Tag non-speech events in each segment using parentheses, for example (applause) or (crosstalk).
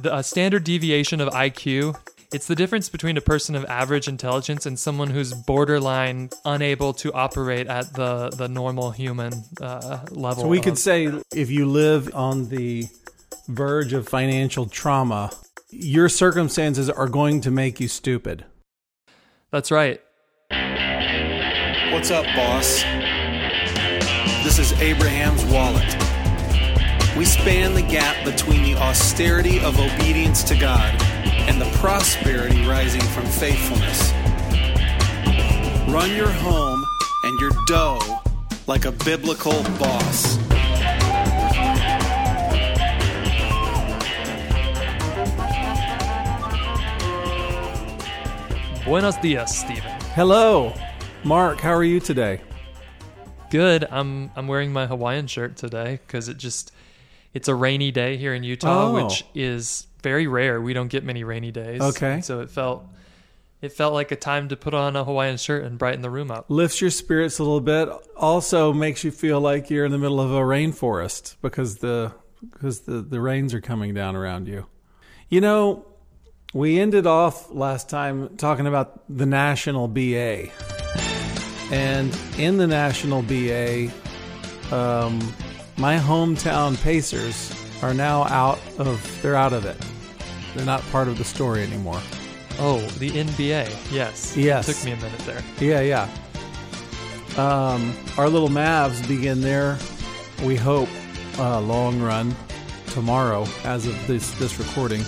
the a standard deviation of IQ. It's the difference between a person of average intelligence and someone who's borderline unable to operate at the, the normal human uh, level. So we could say if you live on the verge of financial trauma, your circumstances are going to make you stupid. That's right. What's up, boss? This is Abraham's wallet. We span the gap between the austerity of obedience to God and the prosperity rising from faithfulness. Run your home and your dough like a biblical boss. Buenos dias, Steven. Hello, Mark. How are you today? Good. I'm I'm wearing my Hawaiian shirt today because it just it's a rainy day here in Utah, Oh. which is very rare. We don't get many rainy days. Okay. So it felt it felt like a time to put on a Hawaiian shirt and brighten the room up. Lifts your spirits a little bit. Also makes you feel like you're in the middle of a rainforest because the because the, the rains are coming down around you. You know, we ended off last time talking about the National BA. And in the National BA, um, my hometown Pacers are now out of they're out of it. They're not part of the story anymore. Oh, the NBA. Yes. Yes. It took me a minute there. Yeah, yeah. Um, our little Mavs begin their, we hope, uh, long run tomorrow as of this this recording.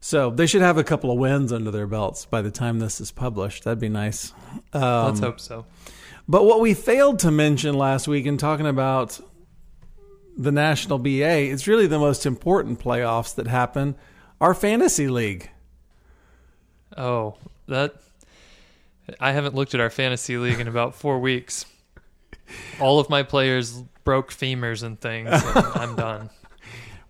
So they should have a couple of wins under their belts by the time this is published. That'd be nice. Um, Let's hope so. But what we failed to mention last week in talking about the National BA, it's really the most important playoffs that happen. Our fantasy league. Oh, that I haven't looked at our fantasy league in about four weeks. All of my players broke femurs and things. And (laughs) I'm done.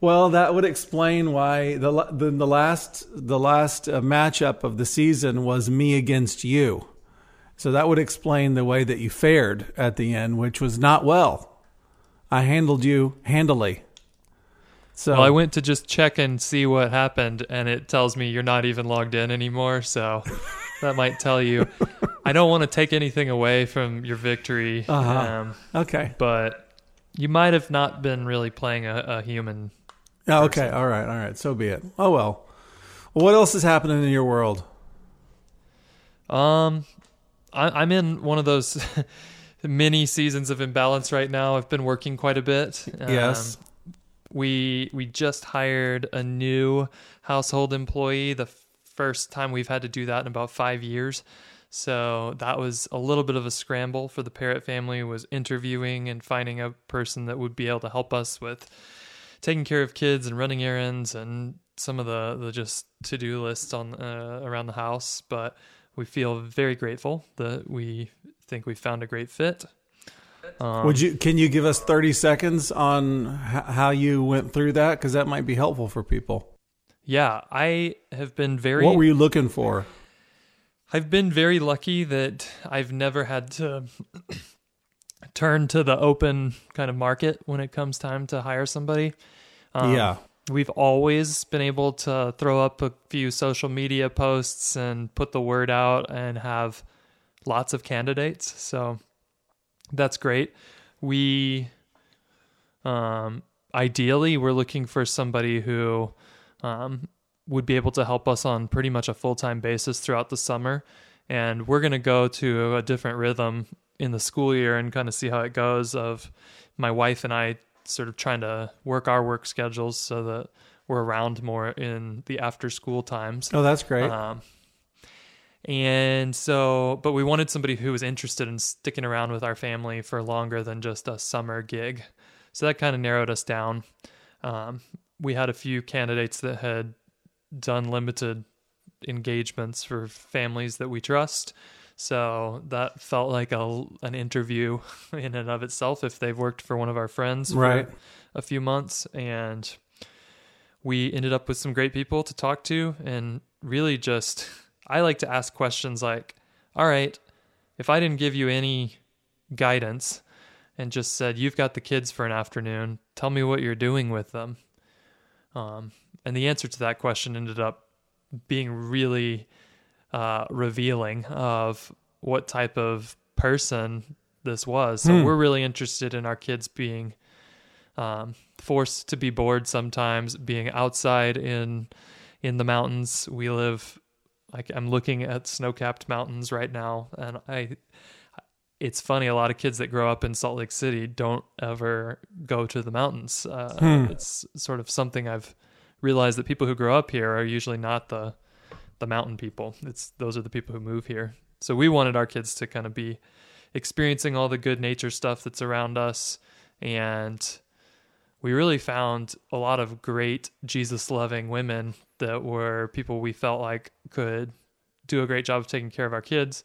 Well, that would explain why the the, the last the last uh, matchup of the season was me against you. So that would explain the way that you fared at the end, which was not well. I handled you handily. So Well, I went to just check and see what happened, and it tells me you're not even logged in anymore. So (laughs) that might tell you. I don't want to take anything away from your victory, Uh-huh. um, okay. but you might have not been really playing a, a human. Oh, okay. All right. All right. So be it. Oh well. well. What else is happening in your world? Um, I, I'm in one of those (laughs) mini seasons of imbalance right now. I've been working quite a bit. Um, Yes. we we just hired a new household employee. The first time we've had to do that in about five years. So that was a little bit of a scramble for the Parrot family. Was interviewing and finding a person that would be able to help us with taking care of kids and running errands and some of the, the just to do lists on uh, around the house. But we feel very grateful that we think we found a great fit. Um, Would you? Can you give us thirty seconds on h- how you went through that? Because that might be helpful for people. Yeah, I have been very. What were you looking for? I've been very lucky that I've never had to (coughs) turn to the open kind of market when it comes time to hire somebody. Um, yeah. We've always been able to throw up a few social media posts and put the word out and have lots of candidates. So that's great. We um ideally we're looking for somebody who um would be able to help us on pretty much a full-time basis throughout the summer and we're going to go to a different rhythm in the school year and kind of see how it goes of my wife and I sort of trying to work our work schedules so that we're around more in the after school times. Oh, that's great. Um, and so, but we wanted somebody who was interested in sticking around with our family for longer than just a summer gig. So that kind of narrowed us down. Um, we had a few candidates that had done limited engagements for families that we trust. So that felt like a an interview (laughs) in and of itself if they've worked for one of our friends for Right. a few months and we ended up with some great people to talk to and really just I like to ask questions like, "All right, if I didn't give you any guidance and just said you've got the kids for an afternoon, tell me what you're doing with them." Um, and the answer to that question ended up being really uh, revealing of what type of person this was. So Hmm. we're really interested in our kids being um, forced to be bored sometimes, being outside in in the mountains. We live like I'm looking at snow-capped mountains right now, and I. It's funny. A lot of kids that grow up in Salt Lake City don't ever go to the mountains. Uh, Hmm. It's sort of something I've realized that people who grow up here are usually not the the mountain people. It's those are the people who move here. So we wanted our kids to kind of be experiencing all the good nature stuff that's around us and we really found a lot of great Jesus loving women that were people we felt like could do a great job of taking care of our kids,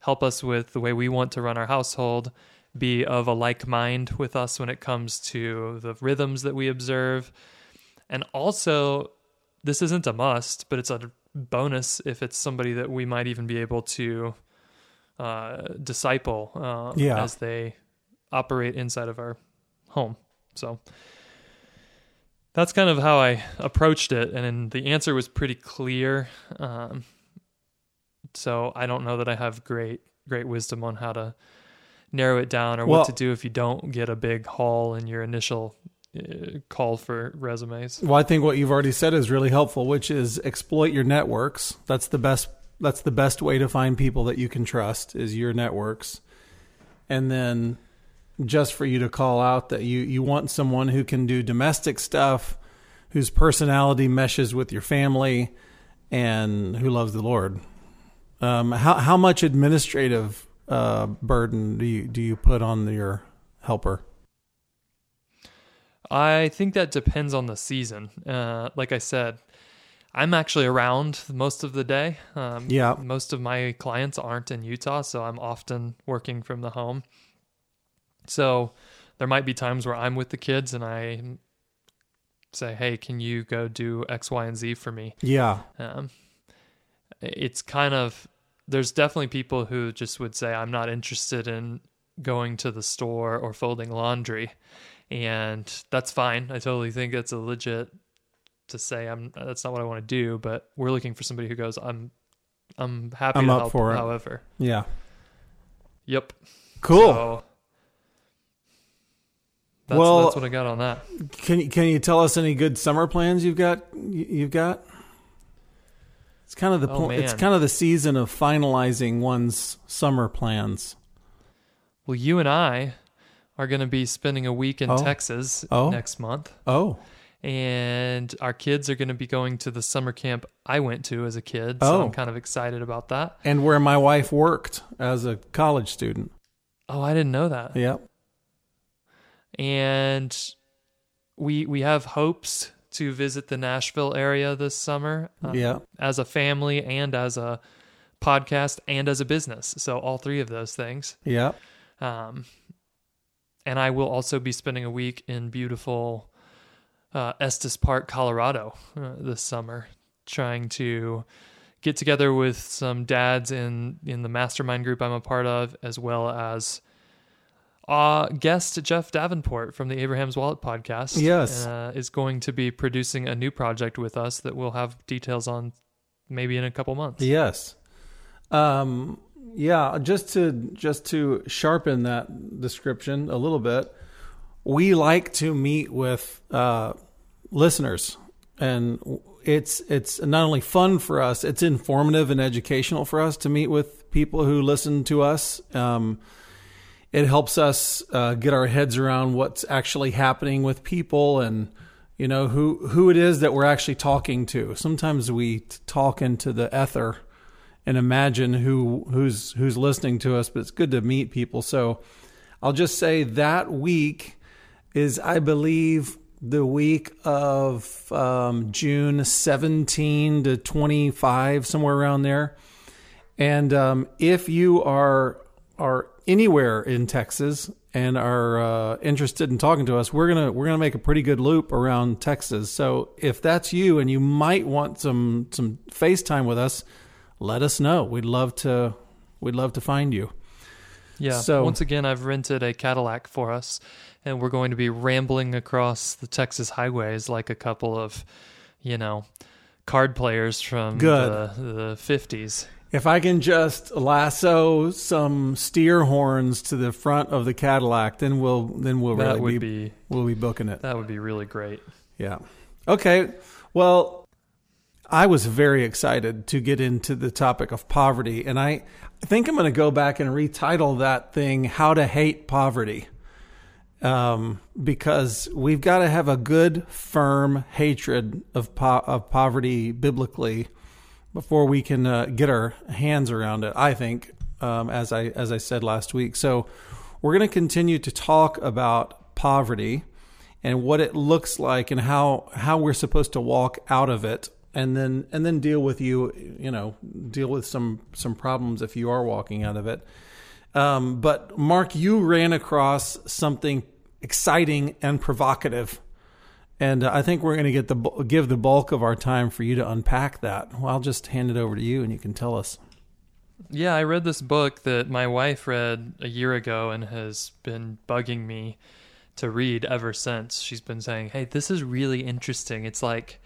help us with the way we want to run our household, be of a like mind with us when it comes to the rhythms that we observe. And also, this isn't a must, but it's a bonus if it's somebody that we might even be able to uh, disciple uh, Yeah. as they operate inside of our home. So that's kind of how I approached it, and the answer was pretty clear. Um, so I don't know that I have great great wisdom on how to narrow it down or Well- what to do if you don't get a big haul in your initial uh, call for resumes. Well, I think what you've already said is really helpful, which is exploit your networks. That's the best. That's the best way to find people that you can trust is your networks, and then just for you to call out that you you want someone who can do domestic stuff, whose personality meshes with your family, and who loves the Lord. Um, how how much administrative uh, burden do you do you put on your helper? I think that depends on the season. Uh, like I said, I'm actually around most of the day. Um, Yeah. Most of my clients aren't in Utah, so I'm often working from the home. So there might be times where I'm with the kids and I say, hey, can you go do X, Y, and Z for me? Yeah, Um, it's kind of there's definitely people who just would say I'm not interested in going to the store or folding laundry, and that's fine. I totally think it's a legit to say I'm that's not what I want to do. But we're looking for somebody who goes I'm I'm happy I'm to up help. for it. However, yeah, yep, cool. So, that's, Well- that's what I got on that. Can you can you tell us any good summer plans you've got? you- You've got. It's kind of the Oh, point. It's kind of the season of finalizing one's summer plans. Well, you and I are going to be spending a week in Oh. Texas Oh. next month. Oh, and our kids are going to be going to the summer camp I went to as a kid. So Oh. I'm kind of excited about that. and where my wife worked as a college student. Oh, I didn't know that. Yep. And we we have hopes to visit the Nashville area this summer. uh, Yeah. As a family and as a podcast and as a business. So all three of those things. Yep. Um, and I will also be spending a week in beautiful uh, Estes Park, Colorado uh, this summer, trying to get together with some dads in in the mastermind group I'm a part of, as well as uh, guest Jeff Davenport from the Abraham's Wallet podcast. Yes. uh, is going to be producing a new project with us that we'll have details on maybe in a couple months. Yes. Um, yeah, just to just to sharpen that description a little bit, we like to meet with uh, listeners, and it's it's not only fun for us; it's informative and educational for us to meet with people who listen to us. Um, it helps us uh, get our heads around what's actually happening with people and you know who who it is that we're actually talking to. Sometimes we talk into the ether and imagine who who's who's listening to us, but it's good to meet people. So I'll just say that week is, I believe, the week of um, June 17 to 25, somewhere around there. And um, if you are are anywhere in Texas and are uh, interested in talking to us, we're gonna we're gonna make a pretty good loop around Texas. So if that's you and you might want some some FaceTime with us, let us know. We'd love to we'd love to find you. Yeah. So- once again, I've rented a Cadillac for us, and we're going to be rambling across the Texas highways like a couple of you know, card players from Good. the the fifties. If I can just lasso some steer horns to the front of the Cadillac, then we'll then we'll That really would be, be we'll be booking it. that would be really great. Yeah. Okay. Well, I was very excited to get into the topic of poverty, and I think I'm going to go back and retitle that thing "How to Hate Poverty," um, because we've got to have a good, firm hatred of po- of poverty biblically before we can uh, get our hands around it. I think, um, as I as I said last week, so we're going to continue to talk about poverty and what it looks like and how how we're supposed to walk out of it and then and then deal with you you know deal with some some problems if you are walking out of it um, but mark you ran across something exciting and provocative and uh, i think we're going to get the give the bulk of our time for you to unpack that well i'll just hand it over to you and you can tell us Yeah, I read this book that my wife read a year ago and has been bugging me to read ever since. She's been saying, "Hey, this is really interesting." It's like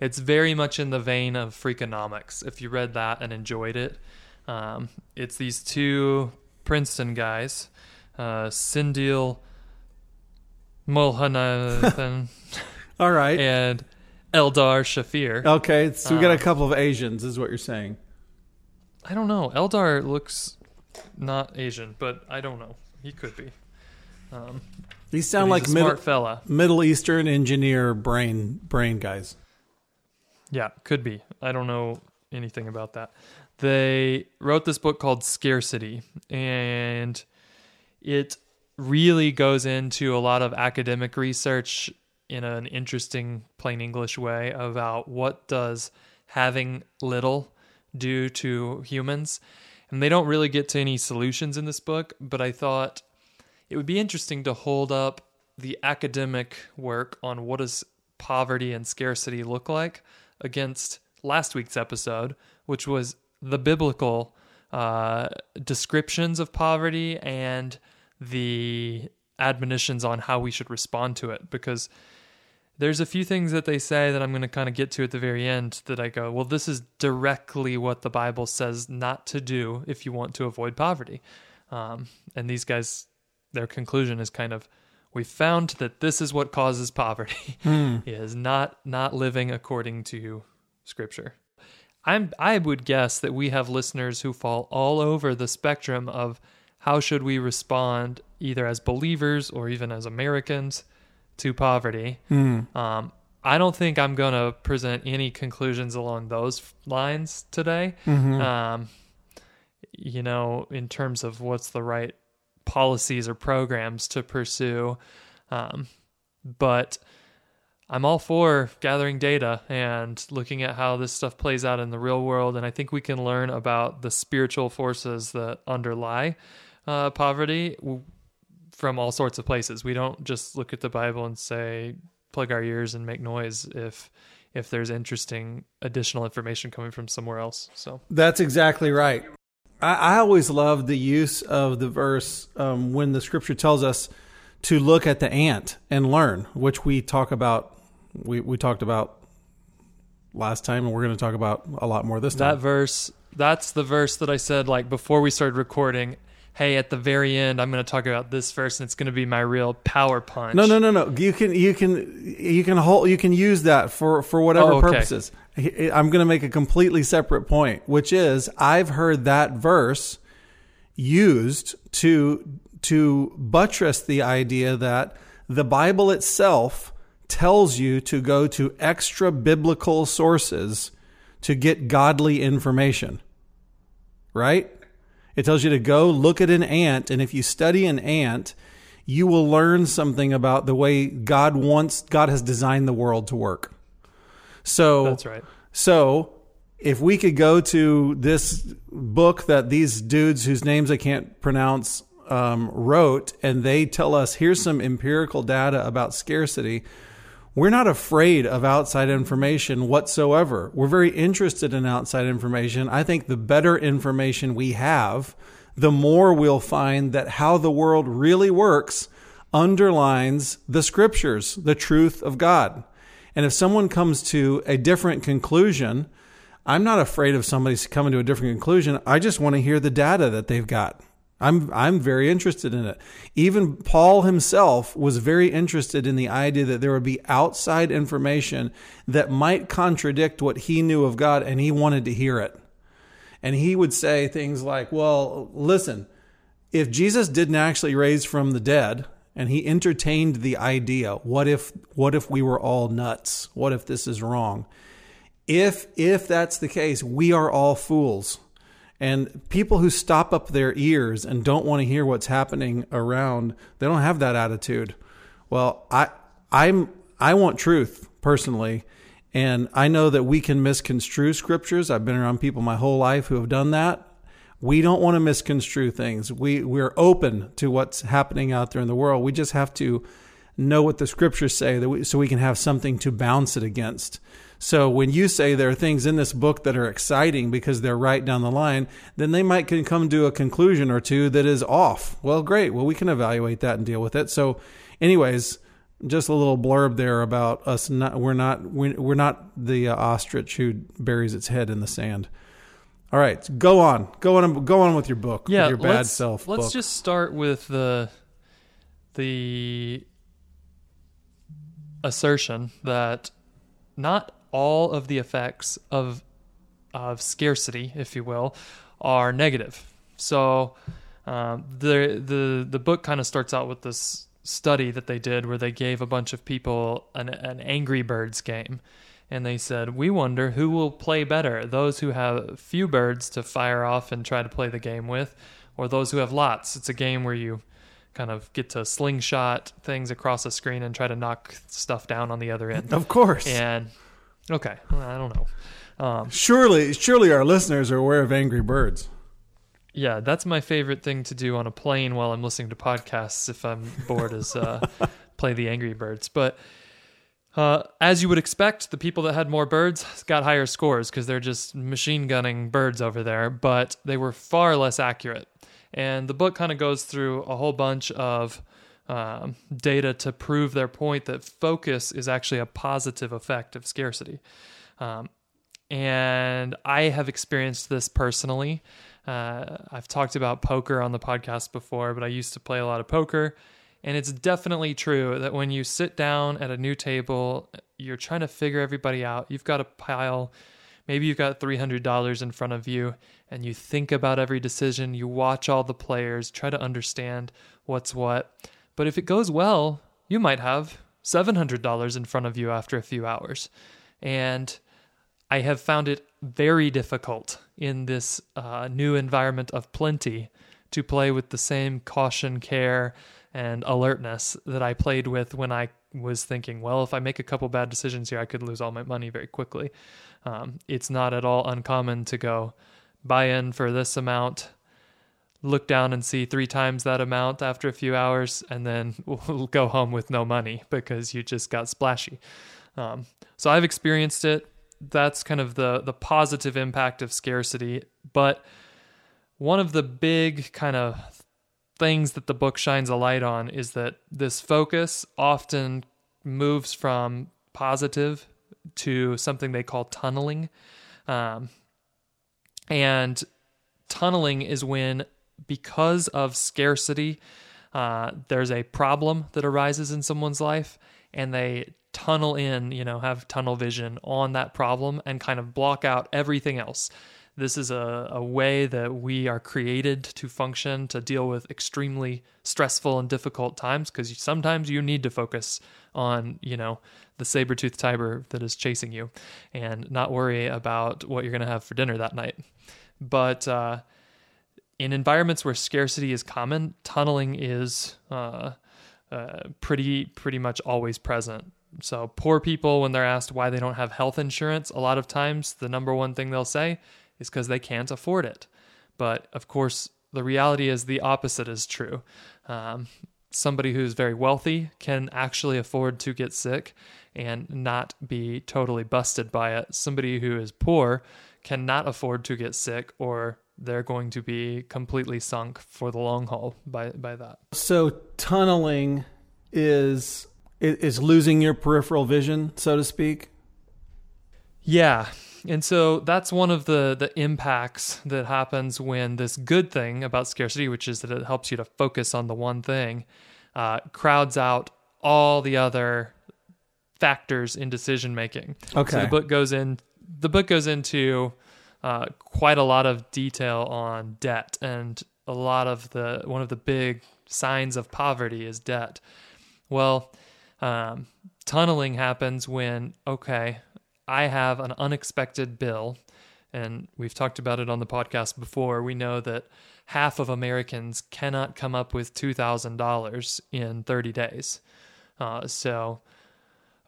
it's very much in the vein of Freakonomics. If you read that and enjoyed it, um, it's these two Princeton guys, uh, Sendhil Mullainathan (laughs) all right and Eldar Shafir. okay so we got a Uh, couple of asians is what you're saying I don't know. Eldar looks not Asian, but I don't know. He could be. Um, these but sound he's like a middle, smart fella. Middle Eastern engineer brain brain guys. Yeah, could be. I don't know anything about that. They wrote this book called Scarcity, and it really goes into a lot of academic research in an interesting, plain English way about what does having little do to humans. And they don't really get to any solutions in this book, but I thought it would be interesting to hold up the academic work on what does poverty and scarcity look like against last week's episode, which was the biblical uh, descriptions of poverty and the admonitions on how we should respond to it. Because there's a few things that they say that I'm going to kind of get to at the very end that I go, well, this is directly what the Bible says not to do if you want to avoid poverty. Um, and these guys, their conclusion is kind of, we found that this is what causes poverty (laughs) is not not living according to Scripture. I'm I would guess that we have listeners who fall all over the spectrum of how should we respond either as believers or even as Americans to poverty. Um, I don't think I'm going to present any conclusions along those lines today. Um, you know, in terms of what's the right policies or programs to pursue. Um, but I'm all for gathering data and looking at how this stuff plays out in the real world. And I think we can learn about the spiritual forces that underlie uh, poverty from all sorts of places. We don't just look at the Bible and say, plug our ears and make noise if if there's interesting additional information coming from somewhere else. So That's exactly right. I, I always love the use of the verse um, when the scripture tells us to look at the ant and learn, which we talk about. We, we talked about last time, and we're going to talk about a lot more this time. that verse, that's the verse that I said like before we started recording. Hey, at the very end, I'm going to talk about this verse, and it's going to be my real power punch. no, no, no, no. You can you can you can hold you can use that for for whatever Oh, okay. purposes. I'm going to make a completely separate point, which is I've heard that verse used to to buttress the idea that the Bible itself tells you to go to extra biblical sources to get godly information. Right? It tells you to go look at an ant, and if you study an ant, you will learn something about the way God wants God has designed the world to work. So That's right. so, if we could go to this book that these dudes whose names I can't pronounce um, wrote, and they tell us here's some empirical data about scarcity, we're not afraid of outside information whatsoever. We're very interested in outside information. I think the better information we have, the more we'll find that how the world really works underlines the scriptures, the truth of God. And if someone comes to a different conclusion, I'm not afraid of somebody coming to a different conclusion. I just want to hear the data that they've got. I'm I'm very interested in it. Even Paul himself was very interested in the idea that there would be outside information that might contradict what he knew of God and he wanted to hear it. And he would say things like, "Well, listen, if Jesus didn't actually raise from the dead and he entertained the idea, what if what if we were all nuts? What if this is wrong?" If if that's the case, we are all fools and people who stop up their ears and don't want to hear what's happening around, they don't have that attitude. Well, I I'm I want truth personally, and I know that we can misconstrue scriptures. I've been around people my whole life who have done that. We don't want to misconstrue things. We we're open to what's happening out there in the world. We just have to know what the scriptures say that we, so we can have something to bounce it against. So when you say there are things in this book that are exciting because they're right down the line, then they might can come to a conclusion or two that is off. Well, great. Well, we can evaluate that and deal with it. So, anyways, just a little blurb there about us. Not we're not we're not the uh, ostrich who buries its head in the sand. All right, go on, go on, go on with your book. Yeah, with your bad let's, self. Let's book. just start with the the assertion that not all of the effects of of scarcity, if you will, are negative. So um, the the the book kind of starts out with this study that they did where they gave a bunch of people an, an Angry Birds game. And they said, We wonder who will play better those who have few birds to fire off and try to play the game with, or those who have lots. It's a game where you kind of get to slingshot things across a screen and try to knock stuff down on the other end. Of course. And okay, well, I don't know. Um, surely, surely our listeners are aware of Angry Birds. yeah, that's my favorite thing to do on a plane while I'm listening to podcasts if I'm bored is uh, (laughs) play the Angry Birds. But uh, as you would expect, the people that had more birds got higher scores because they're just machine gunning birds over there, but they were far less accurate. And the book kind of goes through a whole bunch of um, data to prove their point that focus is actually a positive effect of scarcity. Um, and I have experienced this personally. Uh, I've talked about poker on the podcast before, but I used to play a lot of poker. And it's definitely true that when you sit down at a new table, you're trying to figure everybody out. You've got a pile, maybe you've got $300 in front of you, and you think about every decision. You watch all the players, try to understand what's what. But if it goes well, you might have $700 in front of you after a few hours. And I have found it very difficult in this uh, new environment of plenty to play with the same caution, care, and alertness that I played with when I was thinking, well, if I make a couple bad decisions here, I could lose all my money very quickly. Um, it's not at all uncommon to go buy in for this amount, look down and see three times that amount after a few hours, and then (laughs) we'll go home with no money because you just got splashy. Um, so I've experienced it. That's kind of the the positive impact of scarcity. But one of the big kind of things that the book shines a light on is that this focus often moves from positive to something they call tunneling. Um, and tunneling is when, because of scarcity, uh, there's a problem that arises in someone's life and they tunnel in, you know, have tunnel vision on that problem and kind of block out everything else. This is a, a way that we are created to function to deal with extremely stressful and difficult times because sometimes you need to focus on, you know, the saber-toothed tiger that is chasing you and not worry about what you're going to have for dinner that night. But uh, in environments where scarcity is common, tunneling is uh, uh, pretty pretty much always present. So poor people, when they're asked why they don't have health insurance, a lot of times the number one thing they'll say is because they can't afford it. But of course, the reality is the opposite is true. Um, somebody who's very wealthy can actually afford to get sick and not be totally busted by it. Somebody who is poor cannot afford to get sick or they're going to be completely sunk for the long haul by by that. So tunneling is is losing your peripheral vision, so to speak. Yeah. And so that's one of the the impacts that happens when this good thing about scarcity, which is that it helps you to focus on the one thing, uh, crowds out all the other factors in decision making. Okay. So the book goes in. The book goes into uh, quite a lot of detail on debt, and a lot of the one of the big signs of poverty is debt. Well, um, tunneling happens when okay, I have an unexpected bill, and we've talked about it on the podcast before. We know that half of Americans cannot come up with $2,000 in 30 days. Uh, so,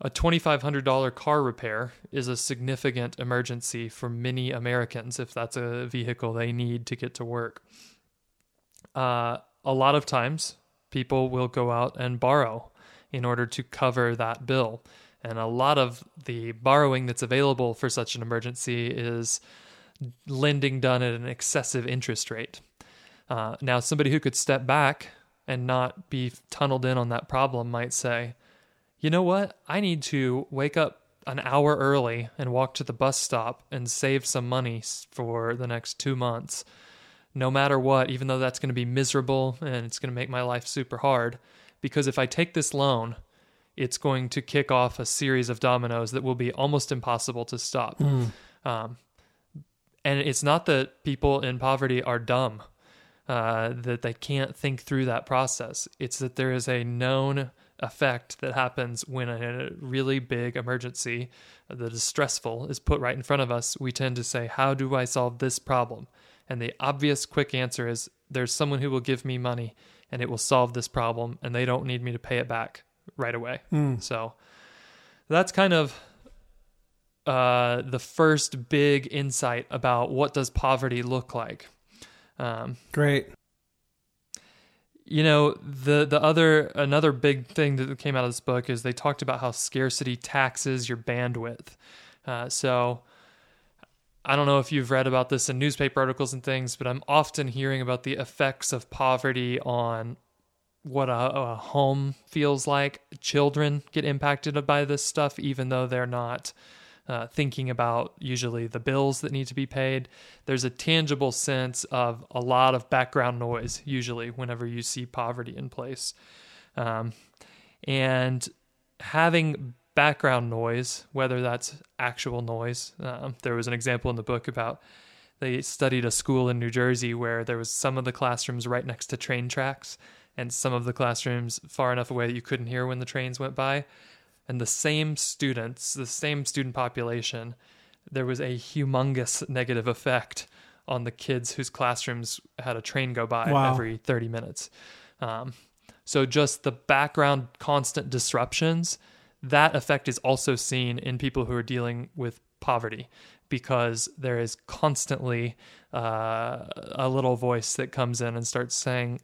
a $2,500 car repair is a significant emergency for many Americans if that's a vehicle they need to get to work. Uh, a lot of times, people will go out and borrow in order to cover that bill. And a lot of the borrowing that's available for such an emergency is lending done at an excessive interest rate. Uh, now, somebody who could step back and not be tunneled in on that problem might say, you know what? I need to wake up an hour early and walk to the bus stop and save some money for the next two months. No matter what, even though that's going to be miserable and it's going to make my life super hard. Because if I take this loan, it's going to kick off a series of dominoes that will be almost impossible to stop. Mm. Um, and it's not that people in poverty are dumb, uh, that they can't think through that process. It's that there is a known effect that happens when a really big emergency that is stressful is put right in front of us. We tend to say, How do I solve this problem? And the obvious quick answer is there's someone who will give me money and it will solve this problem and they don't need me to pay it back right away. Mm. So that's kind of uh, the first big insight about what does poverty look like. Um, Great. You know the the other another big thing that came out of this book is they talked about how scarcity taxes your bandwidth. Uh, so I don't know if you've read about this in newspaper articles and things, but I'm often hearing about the effects of poverty on what a, a, home feels like. Children get impacted by this stuff, even though they're not uh, thinking about usually the bills that need to be paid. There's a tangible sense of a lot of background noise, usually, whenever you see poverty in place. Um, and having background noise, whether that's actual noise, um, there was an example in the book about they studied a school in New Jersey where there was some of the classrooms right next to train tracks and some of the classrooms far enough away that you couldn't hear when the trains went by. And the same students, the same student population, there was a humongous negative effect on the kids whose classrooms had a train go by Wow. every 30 minutes. Um, so just the background constant disruptions, that effect is also seen in people who are dealing with poverty because there is constantly uh, a little voice that comes in and starts saying,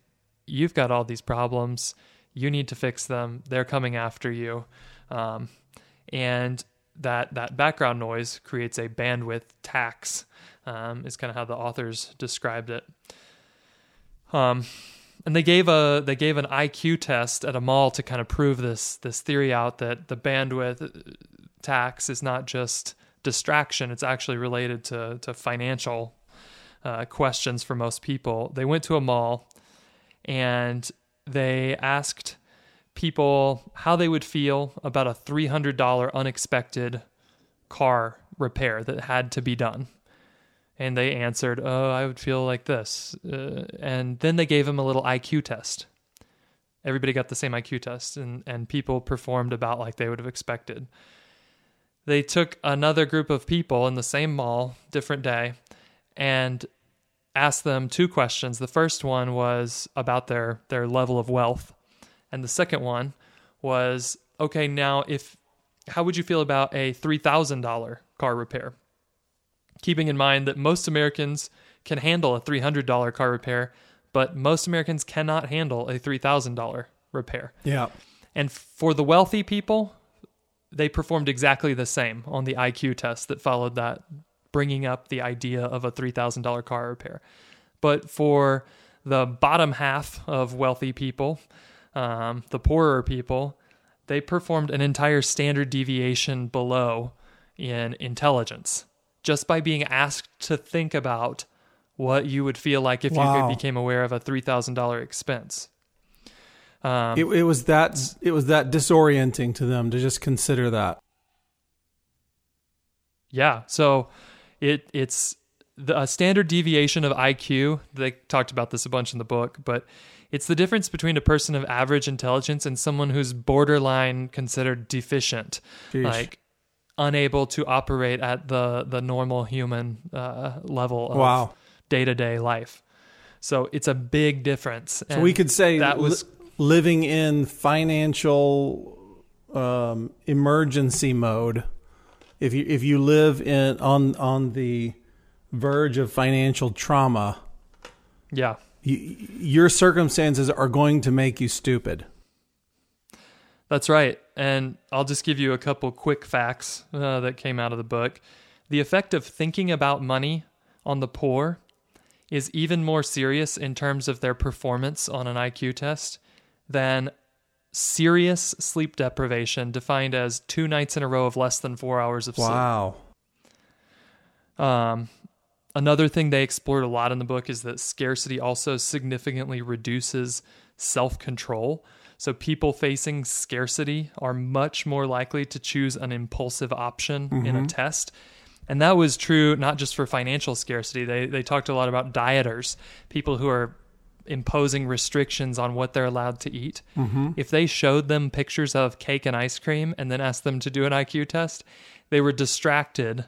You've got all these problems. You need to fix them. They're coming after you. Um, and that, that background noise creates a bandwidth tax, um, is kind of how the authors described it. Um, and they gave a they gave an IQ test at a mall to kind of prove this this theory out that the bandwidth tax is not just distraction; it's actually related to to financial uh, questions for most people. They went to a mall and they asked people how they would feel about a three hundred dollar unexpected car repair that had to be done and they answered, "Oh, I would feel like this." Uh, and then they gave him a little IQ test. Everybody got the same IQ test, and and people performed about like they would have expected. They took another group of people in the same mall, different day, and asked them two questions. The first one was about their their level of wealth, and the second one was, "Okay, now if how would you feel about a three thousand dollar car repair?" keeping in mind that most Americans can handle a $300 car repair, but most Americans cannot handle a $3,000 repair. Yeah. And for the wealthy people, they performed exactly the same on the IQ test that followed that, bringing up the idea of a $3,000 car repair. But for the bottom half of wealthy people, um, the poorer people, they performed an entire standard deviation below in intelligence just by being asked to think about what you would feel like if Wow. you became aware of a $3,000 expense. Um, It, it was that it was that disorienting to them to just consider that. Yeah. So it it's the a standard deviation of IQ. They talked about this a bunch in the book, but it's the difference between a person of average intelligence and someone who's borderline considered deficient, Sheesh. like unable to operate at the the normal human uh, level of day to day life. So it's a big difference. So we could say that was li- living in financial um, emergency mode. If you if you live in on on the verge of financial trauma, yeah. You, your circumstances are going to make you stupid. That's right. And I'll just give you a couple quick facts uh, that came out of the book. The effect of thinking about money on the poor is even more serious in terms of their performance on an IQ test than serious sleep deprivation, defined as two nights in a row of less than four hours of sleep. Wow. Um, another thing they explored a lot in the book is that scarcity also significantly reduces self control. So people facing scarcity are much more likely to choose an impulsive option in a mm-hmm. test. And that was true not just for financial scarcity. They they talked a lot about dieters, people who are imposing restrictions on what they're allowed to eat. Mm-hmm. If they showed them pictures of cake and ice cream and then asked them to do an IQ test, they were distracted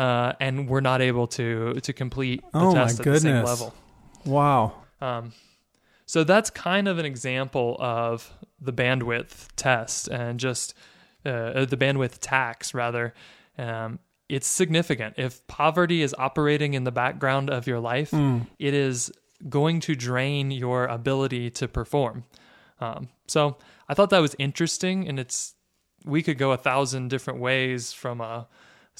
uh, and were not able to to complete the Oh, test at the same level. Wow. Um, so that's kind of an example of the bandwidth test and just uh, the bandwidth tax, rather. Um, it's significant. If poverty is operating in the background of your life, it is going to drain your ability to perform. Um, so I thought that was interesting, and it's we could go a thousand different ways from a.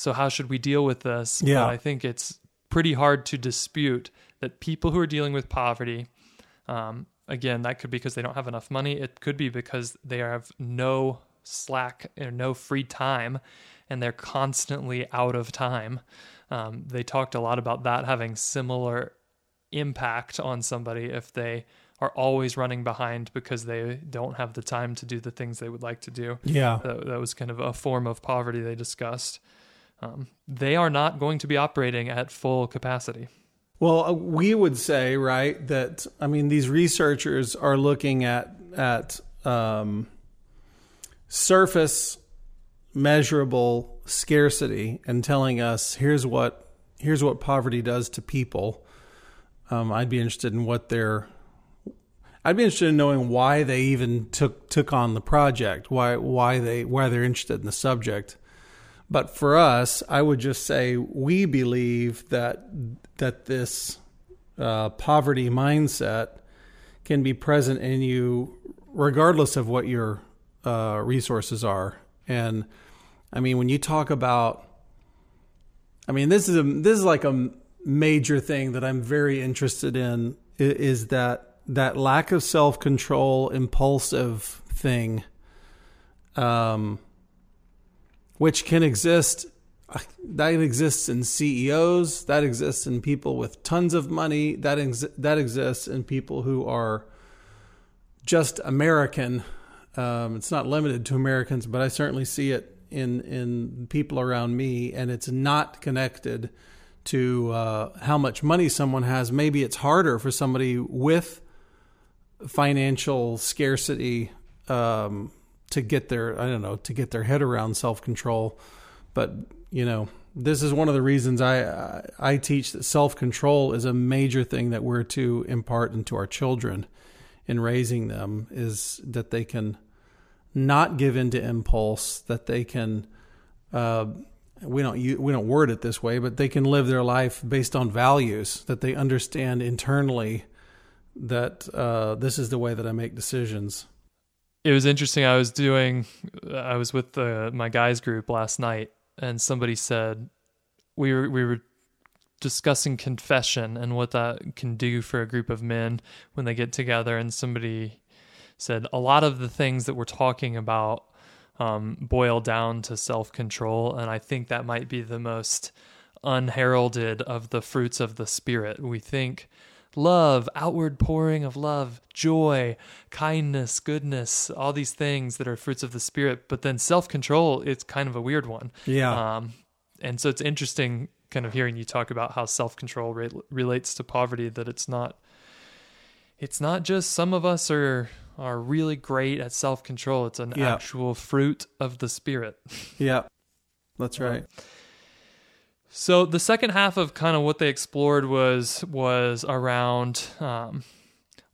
So how should we deal with this? Yeah. But I think it's pretty hard to dispute that people who are dealing with poverty, um, again, that could be because they don't have enough money. It could be because they have no slack or no free time, and they're constantly out of time. Um, they talked a lot about that having similar impact on somebody if they are always running behind because they don't have the time to do the things they would like to do. Yeah. That, that was kind of a form of poverty they discussed. Um, they are not going to be operating at full capacity. Well, uh, we would say, right, that I mean, these researchers are looking at at um, surface measurable scarcity and telling us here's what here's what poverty does to people. Um, I'd be interested in what their I'd be interested in knowing why they even took took on the project, why why they why they're interested in the subject. But for us, I would just say we believe that that this uh, poverty mindset can be present in you regardless of what your uh, resources are. And I mean, when you talk about, I mean, this is a this is like a major thing that I'm very interested in is that that lack of self control, impulsive thing. Um, which can exist that exists in CEOs, that exists in people with tons of money, that ex- that exists in people who are just American. Um, it's not limited to Americans, but I certainly see it in in people around me, and it's not connected to uh, how much money someone has. Maybe it's harder for somebody with financial scarcity um, to get their I don't know to get their head around self control. But you know, this is one of the reasons I I teach that self control is a major thing that we're to impart into our children in raising them is that they can not give in to impulse, that they can. Uh, we don't we don't word it this way, but they can live their life based on values that they understand internally. That uh, this is the way that I make decisions. It was interesting. I was doing, I was with the, my guys group last night, and somebody said we were we were discussing confession and what that can do for a group of men when they get together. And somebody said a lot of the things that we're talking about um, boil down to self control. And I think that might be the most unheralded of the fruits of the Spirit. We think love, outward pouring of love, joy, kindness, goodness, all these things that are fruits of the Spirit. But then self control, it's kind of a weird one. Yeah. Um, and so it's interesting kind of hearing you talk about how self control re- relates to poverty, that it's not. It's not just some of us are are really great at self control. It's an Yeah. actual fruit of the spirit. Yeah. That's right. So the second half of kind of what they explored was was around um,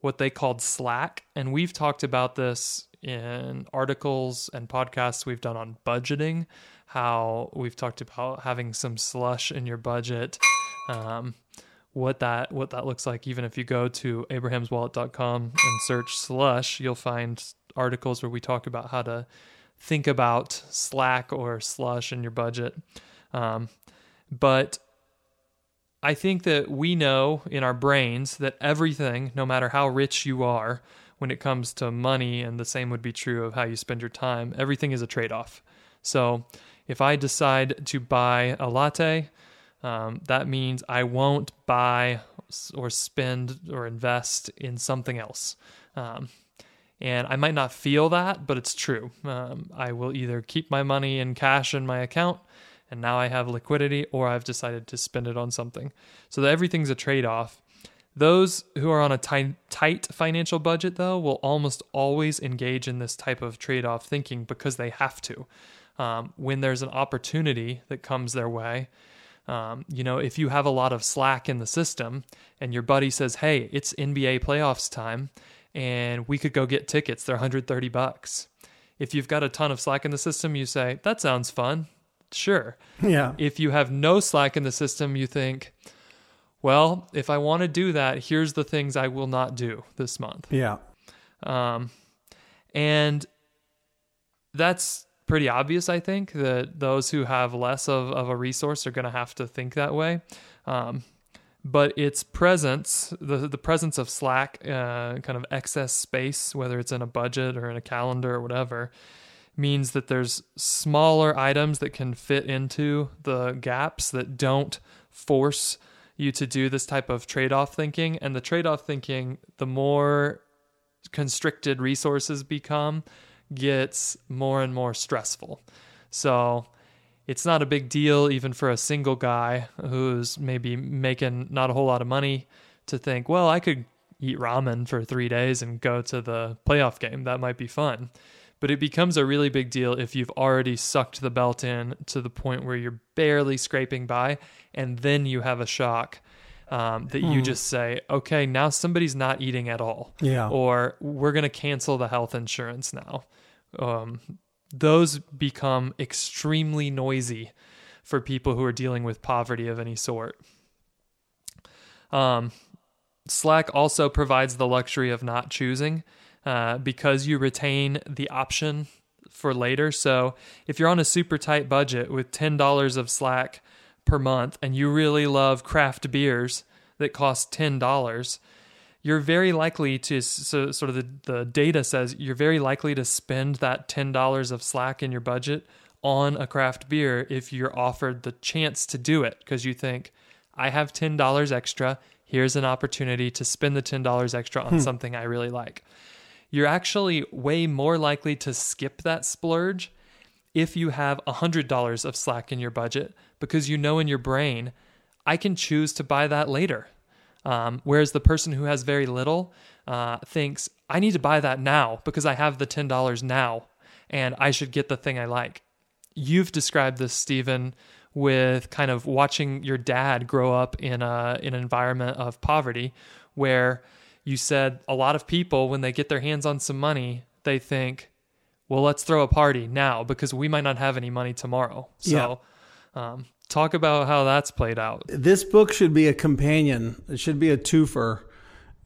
what they called Slack, and we've talked about this in articles and podcasts we've done on budgeting. How we've talked about having some slush in your budget, um, what that what that looks like. Even if you go to abrahamswallet.com and search slush, you'll find articles where we talk about how to think about Slack or slush in your budget. Um, but I think that we know in our brains that everything, no matter how rich you are, when it comes to money, and the same would be true of how you spend your time, everything is a trade off. So if I decide to buy a latte, um, that means I won't buy or spend or invest in something else. Um, and I might not feel that, but it's true. Um, I will either keep my money in cash in my account, and now I have liquidity, or I've decided to spend it on something. So everything's a trade off. Those who are on a tight, tight financial budget, though, will almost always engage in this type of trade off thinking because they have to. Um, when there's an opportunity that comes their way, um, you know, if you have a lot of slack in the system and your buddy says, "Hey, it's NBA playoffs time, and we could go get tickets. They're 130 bucks." If you've got a ton of slack in the system, you say, "That sounds fun." Sure. Yeah. If you have no slack in the system, you think, "Well, if I want to do that, here's the things I will not do this month." Yeah. Um, and that's pretty obvious, I think, that those who have less of, of a resource are going to have to think that way. Um, but its presence, the, the presence of Slack, uh, kind of excess space, whether it's in a budget or in a calendar or whatever, means that there's smaller items that can fit into the gaps that don't force you to do this type of trade off thinking. And the trade off thinking, the more constricted resources become, gets more and more stressful. So it's not a big deal, even for a single guy who's maybe making not a whole lot of money, to think, well, I could eat ramen for three days and go to the playoff game. That might be fun. But it becomes a really big deal if you've already sucked the belt in to the point where you're barely scraping by, and then you have a shock um, that you just say, okay, now somebody's not eating at all. Yeah. Or we're going to cancel the health insurance now. Um, those become extremely noisy for people who are dealing with poverty of any sort. Um, Slack also provides the luxury of not choosing uh, because you retain the option for later. So if you're on a super tight budget with $10 of Slack per month and you really love craft beers that cost $10, you're very likely to, so sort of the, the data says you're very likely to spend that $10 of Slack in your budget on a craft beer if you're offered the chance to do it because you think, I have $10 extra. Here's an opportunity to spend the $10 extra on something I really like. You're actually way more likely to skip that splurge if you have $100 of slack in your budget because you know in your brain, I can choose to buy that later. Um, whereas the person who has very little uh, thinks, I need to buy that now because I have the $10 now and I should get the thing I like. You've described this, Stephen, with kind of watching your dad grow up in a in an environment of poverty where you said a lot of people when they get their hands on some money they think well let's throw a party now because we might not have any money tomorrow so um, talk about how that's played out This book should be a companion. It should be a twofer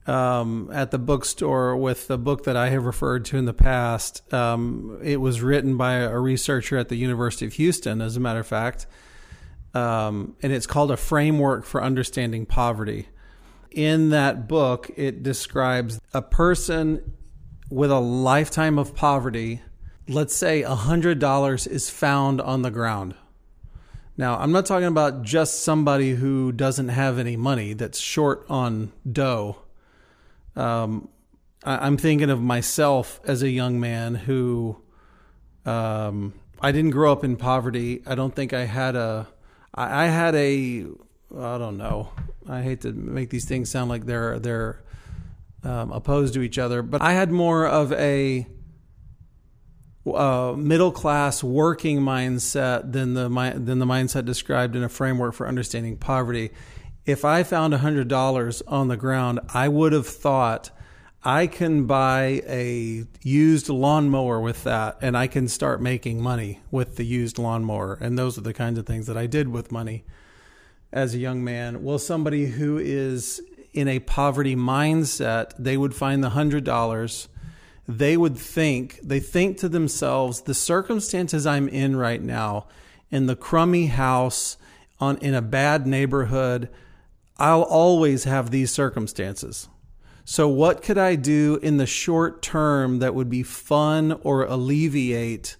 um, at the bookstore with the book that I have referred to in the past. Um, it was written by a researcher at the University of Houston, as a matter of fact, um, and it's called A Framework for Understanding Poverty. In that book, it describes a person with a lifetime of poverty let's say $100 is found on the ground. Now, I'm not talking about just somebody who doesn't have any money that's short on dough. Um, I, am thinking of myself as a young man who um, I didn't grow up in poverty. I don't think I had a. I had a. I don't know. I hate to make these things sound like they're they're um, opposed to each other, but I had more of a uh, middle class working mindset than the than the mindset described in a framework for understanding poverty. If I found hundred dollars on the ground, I would have thought I can buy a used lawnmower with that, and I can start making money with the used lawnmower. And those are the kinds of things that I did with money as a young man. Well, somebody who is in a poverty mindset, they would find the hundred dollars they would think, they think to themselves, the circumstances I'm in right now, in the crummy house, on in a bad neighborhood, I'll always have these circumstances. So, what could I do in the short term that would be fun or alleviate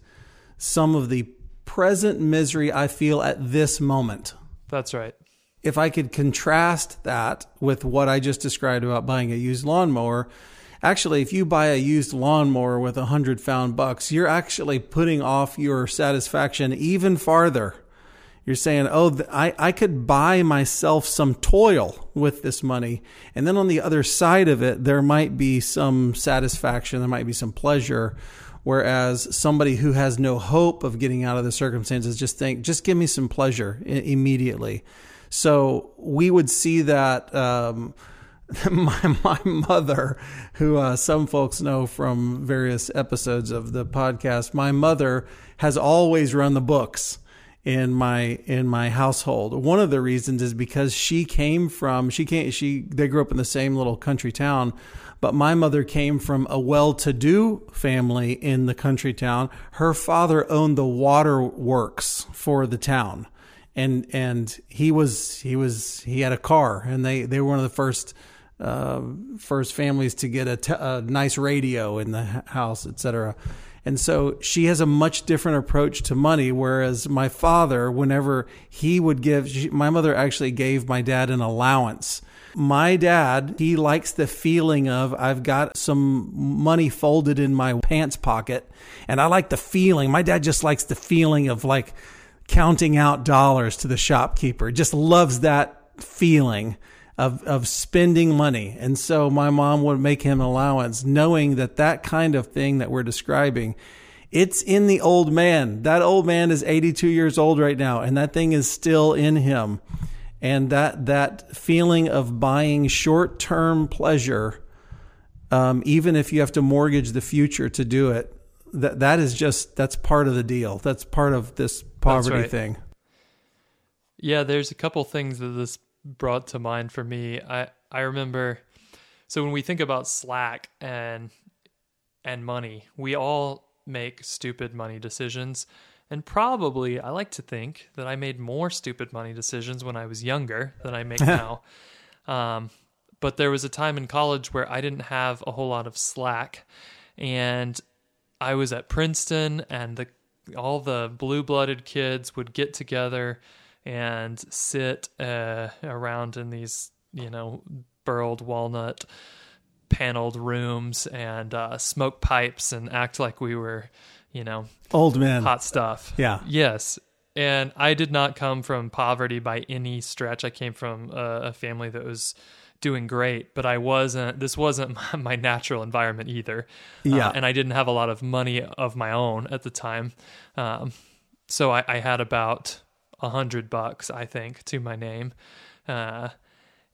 some of the present misery I feel at this moment? That's right. If I could contrast that with what I just described about buying a used lawnmower, actually, if you buy a used lawnmower with a hundred found bucks, you're actually putting off your satisfaction even farther. You're saying, oh, I, I could buy myself some toil with this money. And then on the other side of it, there might be some satisfaction, there might be some pleasure. Whereas somebody who has no hope of getting out of the circumstances just think, just give me some pleasure immediately. So we would see that um, (laughs) my my mother, who uh, some folks know from various episodes of the podcast, my mother has always run the books in my in my household. One of the reasons is because she came from she came she they grew up in the same little country town, but my mother came from a well-to-do family in the country town. Her father owned the water works for the town. And and he was he was he had a car and they they were one of the first uh, first families to get a, t- a nice radio in the house, etc. And so she has a much different approach to money. Whereas my father, whenever he would give, she, my mother actually gave my dad an allowance. My dad, he likes the feeling of I've got some money folded in my pants pocket, and I like the feeling. My dad just likes the feeling of like counting out dollars to the shopkeeper. Just loves that feeling of of spending money. And so my mom would make him allowance, knowing that that kind of thing that we're describing, it's in the old man. That old man is 82 years old right now, and that thing is still in him. And that that feeling of buying short term pleasure, um, even if you have to mortgage the future to do it, that that is just that's part of the deal. That's part of this poverty right. thing. Yeah, there's a couple things that this brought to mind for me. I I remember so when we think about Slack and and money, we all make stupid money decisions. And probably I like to think that I made more stupid money decisions when I was younger than I make (laughs) now. Um, but there was a time in college where I didn't have a whole lot of slack and I was at Princeton and the all the blue-blooded kids would get together and sit uh, around in these, you know, burled walnut paneled rooms and uh, smoke pipes and act like we were, you know, old men, hot stuff. Yeah. Yes. And I did not come from poverty by any stretch. I came from a, a family that was doing great, but I wasn't, this wasn't (laughs) my, natural environment either. Yeah. Uh, and I didn't have a lot of money of my own at the time. Um, so I, I had about a hundred bucks, I think, to my name. Uh,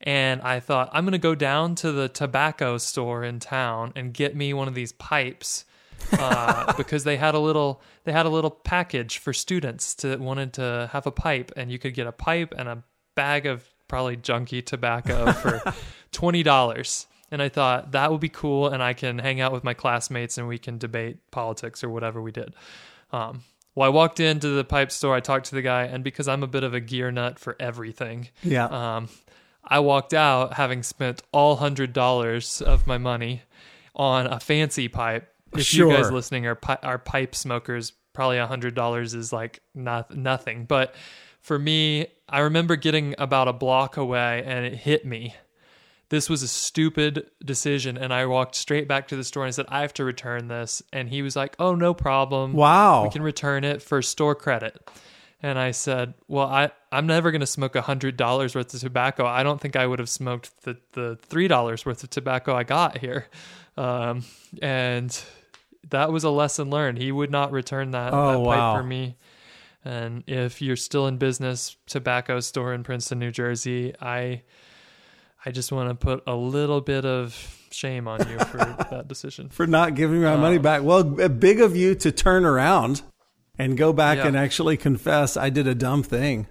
and I thought I'm gonna go down to the tobacco store in town and get me one of these pipes uh, (laughs) because they had a little they had a little package for students that wanted to have a pipe, and you could get a pipe and a bag of probably junky tobacco for (laughs) twenty dollars. And I thought that would be cool, and I can hang out with my classmates and we can debate politics or whatever we did. Um, well, I walked into the pipe store, I talked to the guy, and because I'm a bit of a gear nut for everything, yeah, um, I walked out having spent all hundred dollars of my money on a fancy pipe if you guys listening are pi- are pipe smokers, probably a hundred dollars is like not nothing. But for me, I remember getting about a block away and it hit me. This was a stupid decision, and I walked straight back to the store and said, "I have to return this." And he was like, "Oh, no problem. Wow. we can return it for store credit." And I said, "Well, I I'm never going to smoke a hundred dollars worth of tobacco. I don't think I would have smoked the the three dollars worth of tobacco I got here." Um, and that was a lesson learned. He would not return that, Oh, that wow. pipe for me. And if you're still in business, tobacco store in Princeton, New Jersey, I I just want to put a little bit of shame on you for (laughs) that decision. for not giving my Oh. money um, back. Well, big of you to turn around and go back Yeah. and actually confess I did a dumb thing.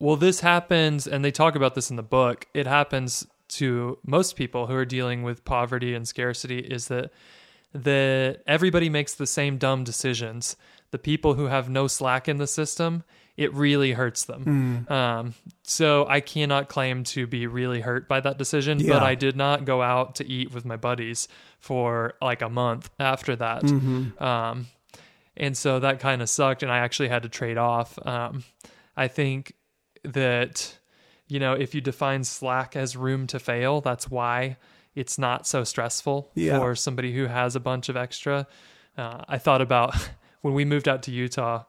Well, this happens, and they talk about this in the book. It happens to most people who are dealing with poverty and scarcity. Is that the everybody makes the same dumb decisions. The people who have no slack in the system, it really hurts them. Um, so I cannot claim to be really hurt by that decision, Yeah. but I did not go out to eat with my buddies for like a month after that. Um, and so that kind of sucked, and I actually had to trade off. Um, I think that you know if you define slack as room to fail, that's why it's not so stressful Yeah. for somebody who has a bunch of extra. Uh, I thought about (laughs) when we moved out to Utah.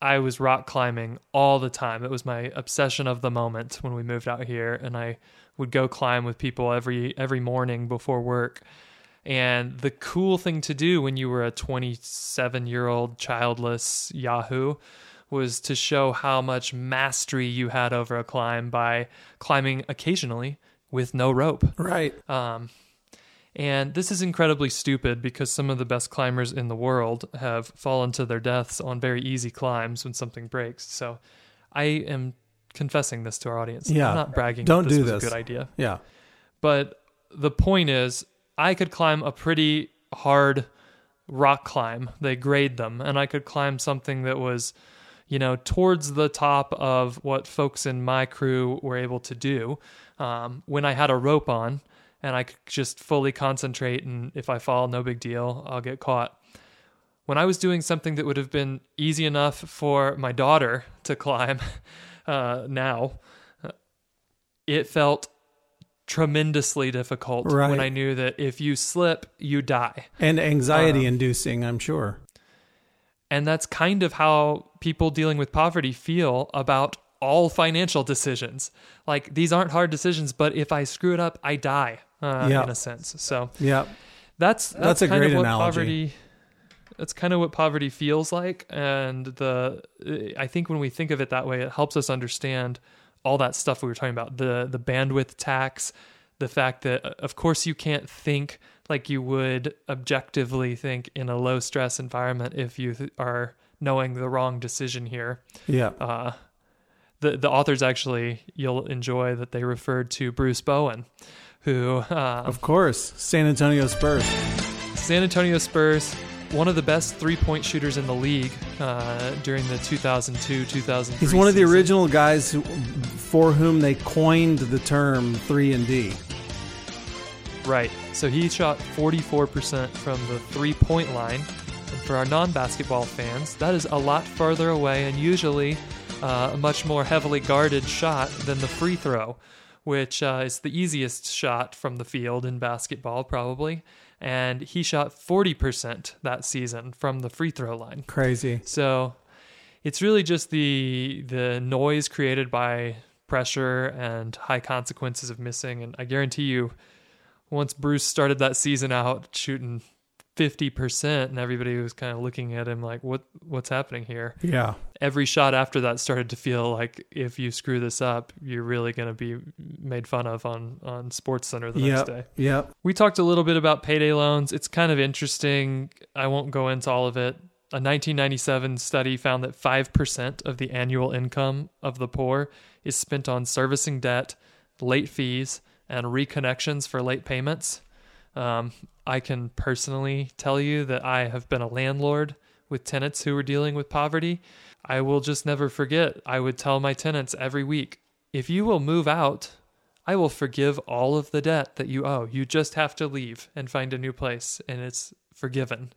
I was rock climbing all the time. It was my obsession of the moment when we moved out here, and I would go climb with people every every morning before work. And the cool thing to do when you were a 27 year old childless Yahoo was to show how much mastery you had over a climb by climbing occasionally with no rope. Right. Um, and this is incredibly stupid because some of the best climbers in the world have fallen to their deaths on very easy climbs when something breaks. So I am confessing this to our audience. Yeah. I'm not bragging. Don't this do was this. a good idea. Yeah. But the point is, I could climb a pretty hard rock climb. They grade them, and I could climb something that was, you know, towards the top of what folks in my crew were able to do um, when I had a rope on, and I could just fully concentrate. And if I fall, no big deal. I'll get caught. When I was doing something that would have been easy enough for my daughter to climb (laughs) uh, now, uh, it felt tremendously difficult Right. when I knew that if you slip, you die. And anxiety Um, inducing, I'm sure. And that's kind of how people dealing with poverty feel about all financial decisions. Like these aren't hard decisions, but if I screw it up, I die uh, Yeah. in a sense. So Yeah. that's that's, That's a kind great of what analogy. poverty that's kind of what poverty feels like and the i think when we think of it that way it helps us understand all that stuff we were talking about the the bandwidth tax the fact that uh, of course you can't think like you would objectively think in a low stress environment if you th- are knowing the wrong decision here Yeah. uh, the the authors actually you'll enjoy that they referred to Bruce Bowen, who uh, Of course. San Antonio Spurs. San Antonio Spurs, one of the best three point shooters in the league uh, during the 2002 2003. He's one of the season. original guys who, for whom they coined the term 3 and D. Right. So he shot 44% from the three point line. And for our non basketball fans, that is a lot farther away and usually uh, a much more heavily guarded shot than the free throw, which uh, is the easiest shot from the field in basketball, probably. And he shot 40% that season from the free throw line. Crazy. So it's really just the the noise created by pressure and high consequences of missing. And I guarantee you, once Bruce started that season out shooting fifty percent, and everybody was kind of looking at him like, "What what's happening here?" Yeah. Every shot after that started to feel like if you screw this up, you're really going to be made fun of on on Sports Center the next day. Yep. Yep. We talked a little bit about payday loans. It's kind of interesting. I won't go into all of it. A 1997 study found that 5% of the annual income of the poor is spent on servicing debt, late fees, and reconnections for late payments. Um, I can personally tell you that I have been a landlord with tenants who were dealing with poverty. I will just never forget. I would tell my tenants every week if you will move out, I will forgive all of the debt that you owe. You just have to leave and find a new place, and it's forgiven.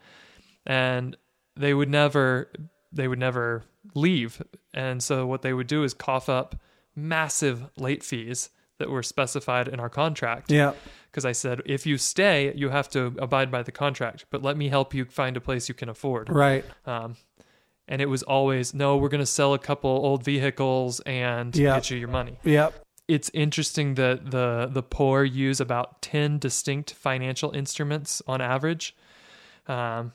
And they would never, they would never leave. And so what they would do is cough up massive late fees that were specified in our contract. Yeah. Because I said, if you stay, you have to abide by the contract, but let me help you find a place you can afford. Right. Um, and it was always, no, we're going to sell a couple old vehicles and Yeah. get you your money. Yep. It's interesting that the the poor use about ten distinct financial instruments on average. Um,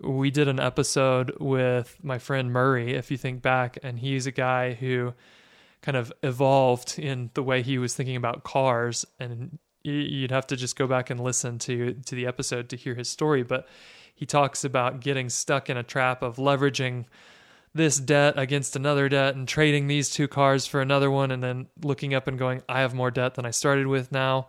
we did an episode with my friend Murray, if you think back, and he's a guy who kind of evolved in the way he was thinking about cars and you'd have to just go back and listen to to the episode to hear his story but he talks about getting stuck in a trap of leveraging this debt against another debt and trading these two cars for another one and then looking up and going I have more debt than I started with now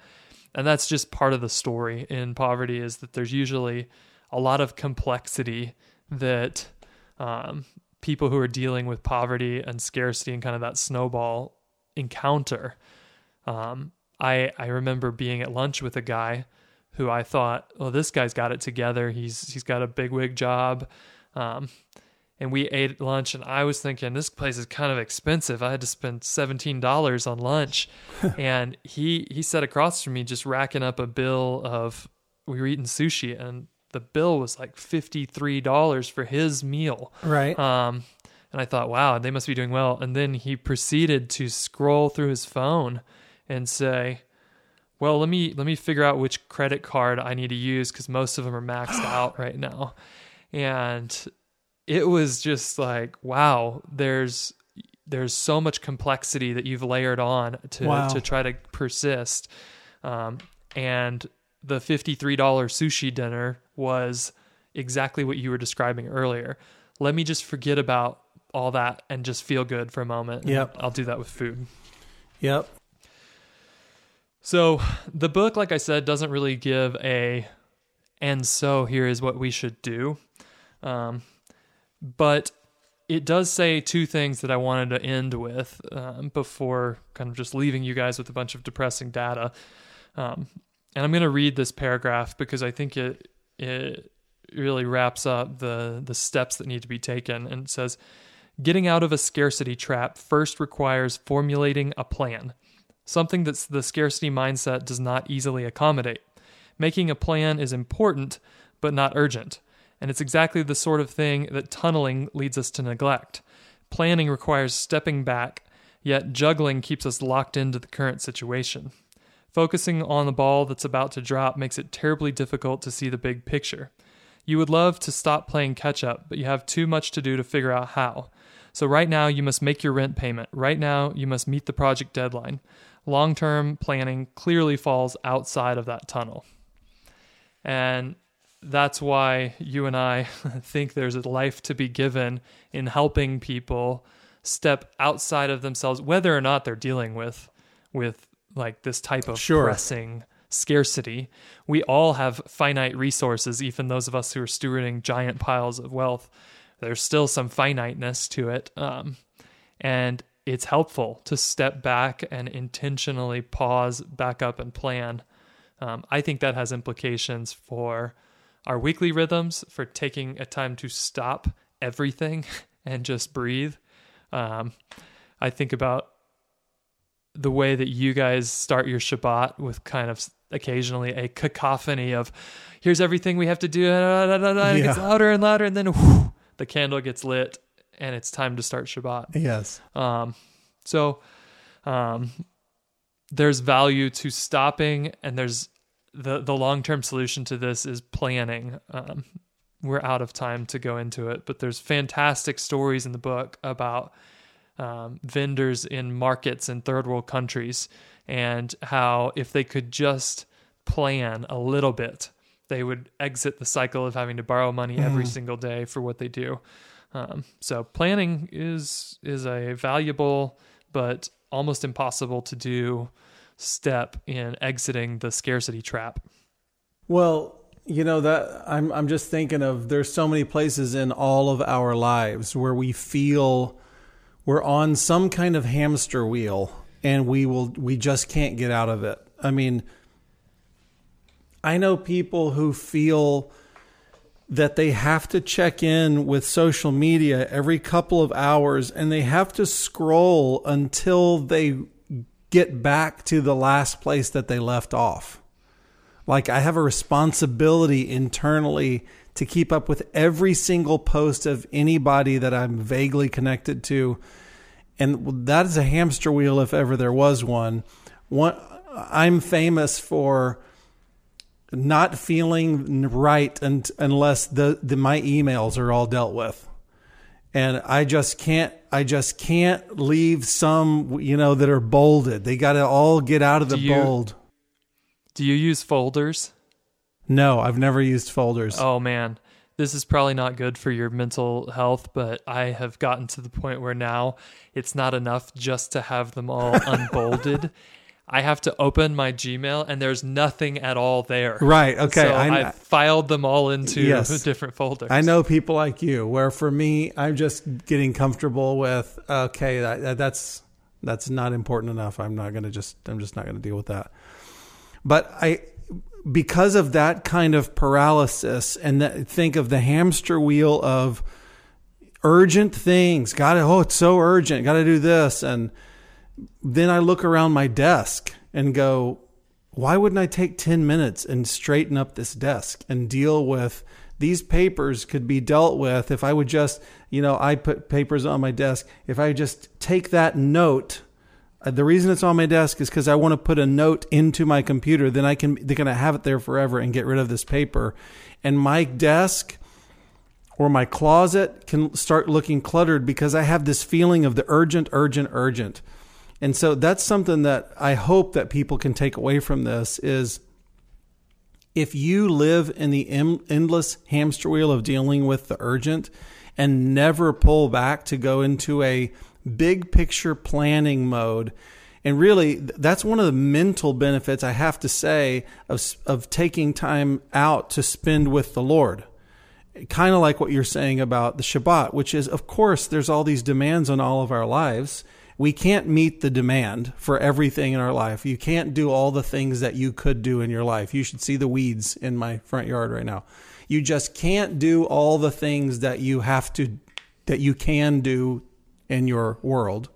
and that's just part of the story in poverty is that there's usually a lot of complexity that um, people who are dealing with poverty and scarcity and kind of that snowball encounter. Um, I I remember being at lunch with a guy who I thought, well, this guy's got it together. He's he's got a big wig job. Um, and we ate lunch and I was thinking this place is kind of expensive. I had to spend $17 on lunch. (laughs) and he he sat across from me just racking up a bill of we were eating sushi and the bill was like $53 for his meal. Right. Um, and I thought, wow, they must be doing well. And then he proceeded to scroll through his phone and say, well, let me let me figure out which credit card I need to use because most of them are maxed (gasps) out right now. And it was just like, wow, there's there's so much complexity that you've layered on to Wow. to try to persist. Um, and the fifty-three dollar sushi dinner was exactly what you were describing earlier. Let me just forget about all that and just feel good for a moment. Yep. I'll do that with food. yep. So the book, like I said, doesn't really give a and so here is what we should do. Um, but it does say two things that I wanted to end with um, before kind of just leaving you guys with a bunch of depressing data. Um, and I'm going to read this paragraph because I think it it really wraps up the the steps that need to be taken. And it says, getting out of a scarcity trap first requires formulating a plan something that the scarcity mindset does not easily accommodate. Making a plan is important, but not urgent, and it's exactly the sort of thing that tunneling leads us to neglect. Planning requires stepping back, yet juggling keeps us locked into the current situation. Focusing on the ball that's about to drop makes it terribly difficult to see the big picture. You would love to stop playing catch up, but you have too much to do to figure out how. So, right now, you must make your rent payment. Right now, you must meet the project deadline. Long term planning clearly falls outside of that tunnel. And that's why you and I (laughs) think there's a life to be given in helping people step outside of themselves, whether or not they're dealing with with like this type of Sure. pressing scarcity. We all have finite resources, even those of us who are stewarding giant piles of wealth. There's still some finiteness to it. Um, and it's helpful to step back and intentionally pause, back up, and plan. Um, I think that has implications for our weekly rhythms, for taking a time to stop everything (laughs) and just breathe. Um, I think about the way that you guys start your Shabbat with kind of occasionally a cacophony of here's everything we have to do, and it gets louder and louder, and then whew, the candle gets lit, and it's time to start Shabbat. Yes. Um, so um, there's value to stopping, and there's the the long term solution to this is planning. Um, we're out of time to go into it, but there's fantastic stories in the book about um, vendors in markets in third world countries and how if they could just plan a little bit, they would exit the cycle of having to borrow money every single day for what they do. Um, so planning is is a valuable but almost impossible to do step in exiting the scarcity trap. Well, you know that I'm I'm just thinking of there's so many places in all of our lives where we feel we're on some kind of hamster wheel and we will we just can't get out of it. I mean, I know people who feel that they have to check in with social media every couple of hours and they have to scroll until they get back to the last place that they left off. Like I have a responsibility internally to keep up with every single post of anybody that I'm vaguely connected to. And that is a hamster wheel if ever there was one. One I'm famous for not feeling right and, unless the, the my emails are all dealt with. And i just can't i just can't leave some you know that are bolded. They got to all get out of the you- bold. Do you use folders? no i've never used folders. Oh man, this is probably not good for your mental health, but I have gotten to the point where now it's not enough just to have them all (laughs) unbolded. I have to open my Gmail and there's nothing at all there. right okay So I, I, filed them all into Yes. (laughs) different folders. I know people like you where for me i'm just getting comfortable with okay that, that's that's not important enough i'm not going to just i'm just not going to deal with that but i because of that kind of paralysis and that, think of the hamster wheel of urgent things got to oh it's so urgent got to do this and then i look around my desk and go why wouldn't I take 10 minutes and straighten up this desk and deal with these papers could be dealt with if I would just, you know, I put papers on my desk. If I just take that note, uh, the reason it's on my desk is because I want to put a note into my computer. Then I can, they're going to have it there forever and get rid of this paper. And my desk or my closet can start looking cluttered because I have this feeling of the urgent, urgent, urgent. And so that's something that I hope that people can take away from this is if you live in the em- endless hamster wheel of dealing with the urgent and never pull back to go into a big picture planning mode and really that's one of the mental benefits I have to say of of taking time out to spend with the Lord kind of like what you're saying about the Shabbat, which is, of course, there's all these demands on all of our lives. We can't meet the demand for everything in our life. You can't do all the things that you could do in your life. You should see the weeds in my front yard right now. You just can't do all the things that you have to, that you can do in your world.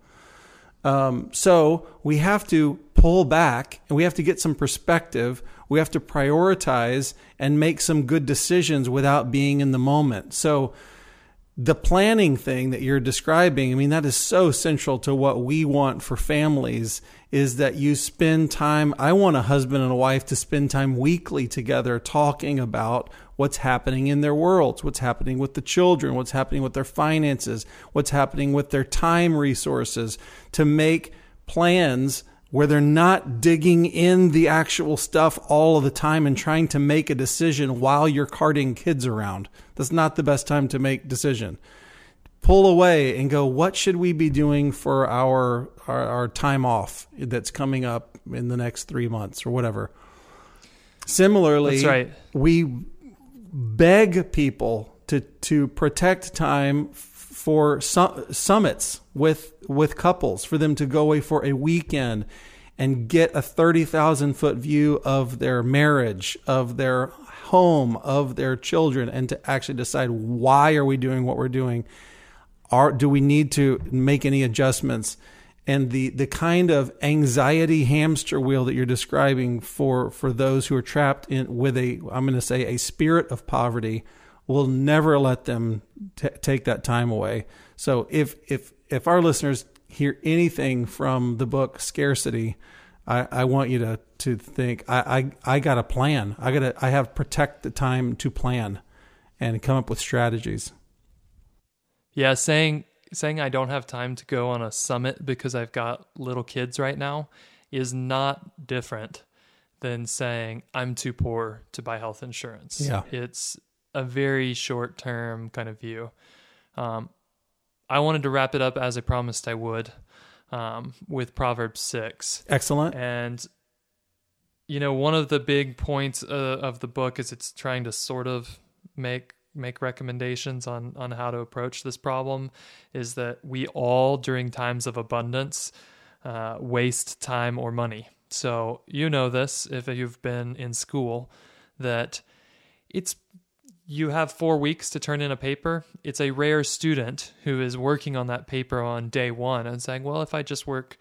Um, so we have to pull back and we have to get some perspective. We have to prioritize and make some good decisions without being in the moment. So the planning thing that you're describing, I mean, that is so central to what we want for families is that you spend time. I want a husband and a wife to spend time weekly together talking about what's happening in their worlds, what's happening with the children, what's happening with their finances, what's happening with their time resources to make plans where they're not digging in the actual stuff all of the time and trying to make a decision while you're carting kids around. That's not the best time to make decision. Pull away and go, what should we be doing for our, our, our time off that's coming up in the next three months or whatever? Similarly, right. we beg people to to protect time for su- summits with with couples for them to go away for a weekend and get a 30,000 foot view of their marriage, of their home, of their children and to actually decide why are we doing what we're doing? Are do we need to make any adjustments? And the the kind of anxiety hamster wheel that you're describing for for those who are trapped in with a I'm going to say a spirit of poverty will never let them t- take that time away. So if if if our listeners hear anything from the book Scarcity, I, I want you to to think I, I I got a plan. I got to I have protect the time to plan and come up with strategies. Yeah, saying saying I don't have time to go on a summit because I've got little kids right now is not different than saying I'm too poor to buy health insurance. Yeah. It's a very short term kind of view. Um, I wanted to wrap it up as I promised I would um, with Proverbs 6. Excellent. And you know, one of the big points uh, of the book is it's trying to sort of make make recommendations on on how to approach this problem is that we all during times of abundance uh, waste time or money. So you know this if you've been in school that it's you have four weeks to turn in a paper. It's a rare student who is working on that paper on day one and saying, "Well, if I just work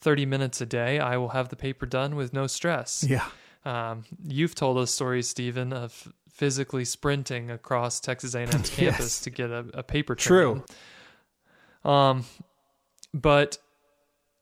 30 minutes a day, I will have the paper done with no stress." Yeah. Um, you've told us stories, Stephen, of physically sprinting across Texas A&M's (laughs) campus to get a, a paper True. Um, but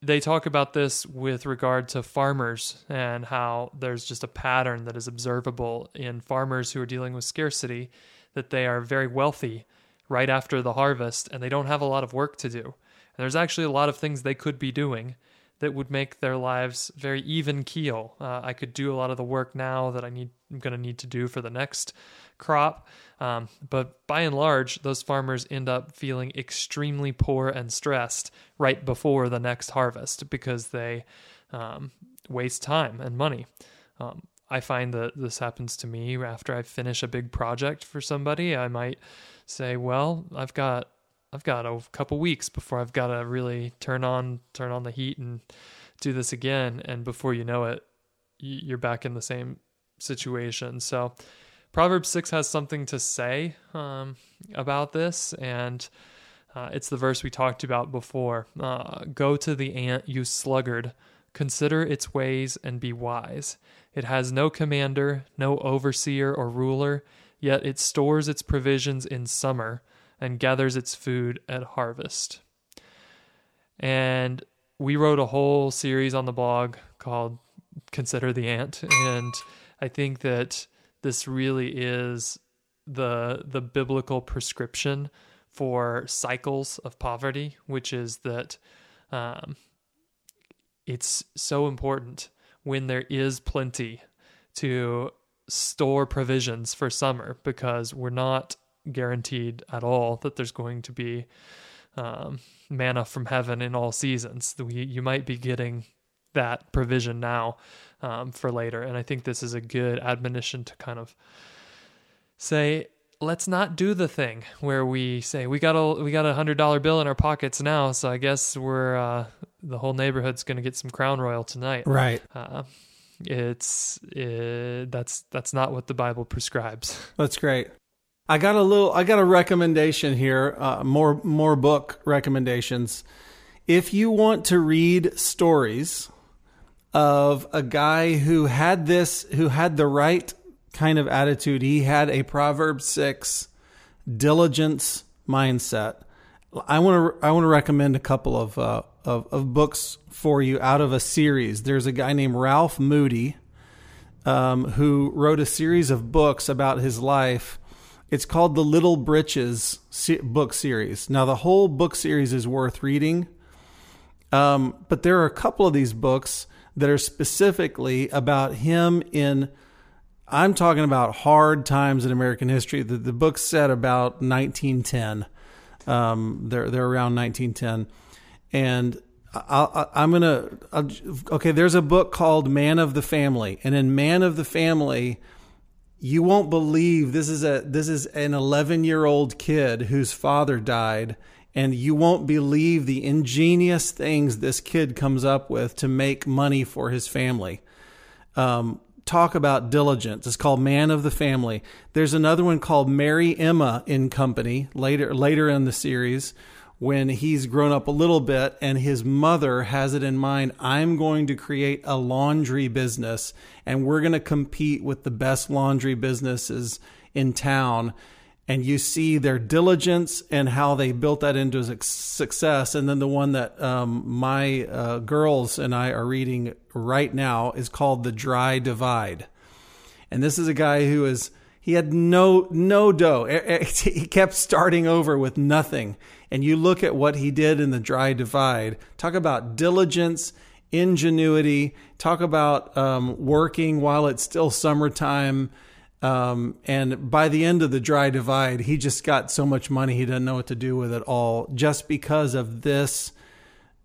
they talk about this with regard to farmers and how there's just a pattern that is observable in farmers who are dealing with scarcity that they are very wealthy right after the harvest and they don't have a lot of work to do. And there's actually a lot of things they could be doing that would make their lives very even keel. Uh, I could do a lot of the work now that I need I'm going to need to do for the next crop. Um, but by and large, those farmers end up feeling extremely poor and stressed right before the next harvest because they um, waste time and money. Um, I find that this happens to me after I finish a big project for somebody. I might say, "Well, I've got I've got a couple weeks before I've got to really turn on turn on the heat and do this again." And before you know it, you're back in the same situation. So, Proverbs six has something to say um, about this, and uh, it's the verse we talked about before. Uh, Go to the ant, you sluggard. Consider its ways and be wise. It has no commander, no overseer or ruler, yet it stores its provisions in summer and gathers its food at harvest. And we wrote a whole series on the blog called Consider the Ant. And I think that this really is the the biblical prescription for cycles of poverty, which is that um, it's so important when there is plenty to store provisions for summer because we're not guaranteed at all that there's going to be um, manna from heaven in all seasons. You might be getting that provision now um, for later. And I think this is a good admonition to kind of say, let's not do the thing where we say we got a we got a hundred dollar bill in our pockets now, so I guess we're uh, the whole neighborhood's going to get some Crown Royal tonight. Right. Uh, it's uh, that's that's not what the Bible prescribes. (laughs) That's great. I got a little. I got a recommendation here. Uh, more more book recommendations. If you want to read stories of a guy who had this, who had the right kind of attitude, he had a Proverbs six diligence mindset. I want to I want to recommend a couple of, uh, of of books for you out of a series. There's a guy named Ralph Moody um, who wrote a series of books about his life. It's called the Little Britches book series. Now, the whole book series is worth reading, um, but there are a couple of these books that are specifically about him in. I'm talking about hard times in American history. The, the book's set about 1910. Um, they're they're around 1910, and I'll, I'm gonna. I'll, okay, there's a book called Man of the Family, and in Man of the Family, you won't believe this is a this is an 11 year old kid whose father died, and you won't believe the ingenious things this kid comes up with to make money for his family. Um, talk about diligence. It's called Man of the Family. There's another one called Mary Emma in Company later later in the series when he's grown up a little bit and his mother has it in mind I'm going to create a laundry business and we're going to compete with the best laundry businesses in town and you see their diligence and how they built that into success. And then the one that um, my uh, girls and I are reading right now is called The Dry Divide. And this is a guy who is he had no no dough. (laughs) He kept starting over with nothing. And you look at what he did in the Dry Divide. Talk about diligence, ingenuity. Talk about um, working while it's still summertime. Um, and by the end of the dry divide, he just got so much money he doesn't know what to do with it all just because of this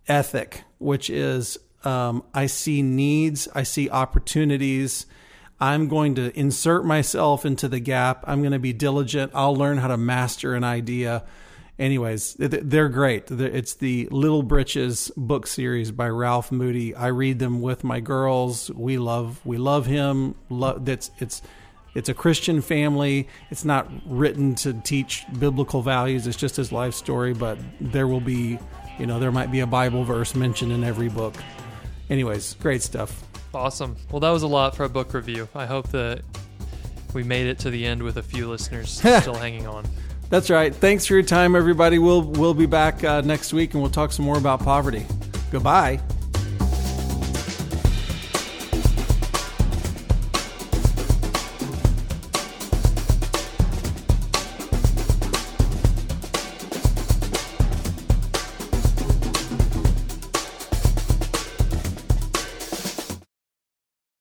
ethic, which is um, I see needs, I see opportunities. I'm going to insert myself into the gap. I'm going to be diligent. I'll learn how to master an idea. anyways, they're great. It's the Little Britches book series by Ralph Moody. I read them with my girls. We love we love him. That's it's it's a Christian family. It's not written to teach biblical values. It's just his life story, but there will be, you know, there might be a Bible verse mentioned in every book. Anyways, great stuff. Awesome. Well, that was a lot for a book review. I hope that we made it to the end with a few listeners (laughs) still hanging on. That's right. Thanks for your time, everybody. We'll we'll be back uh, next week and we'll talk some more about poverty. Goodbye.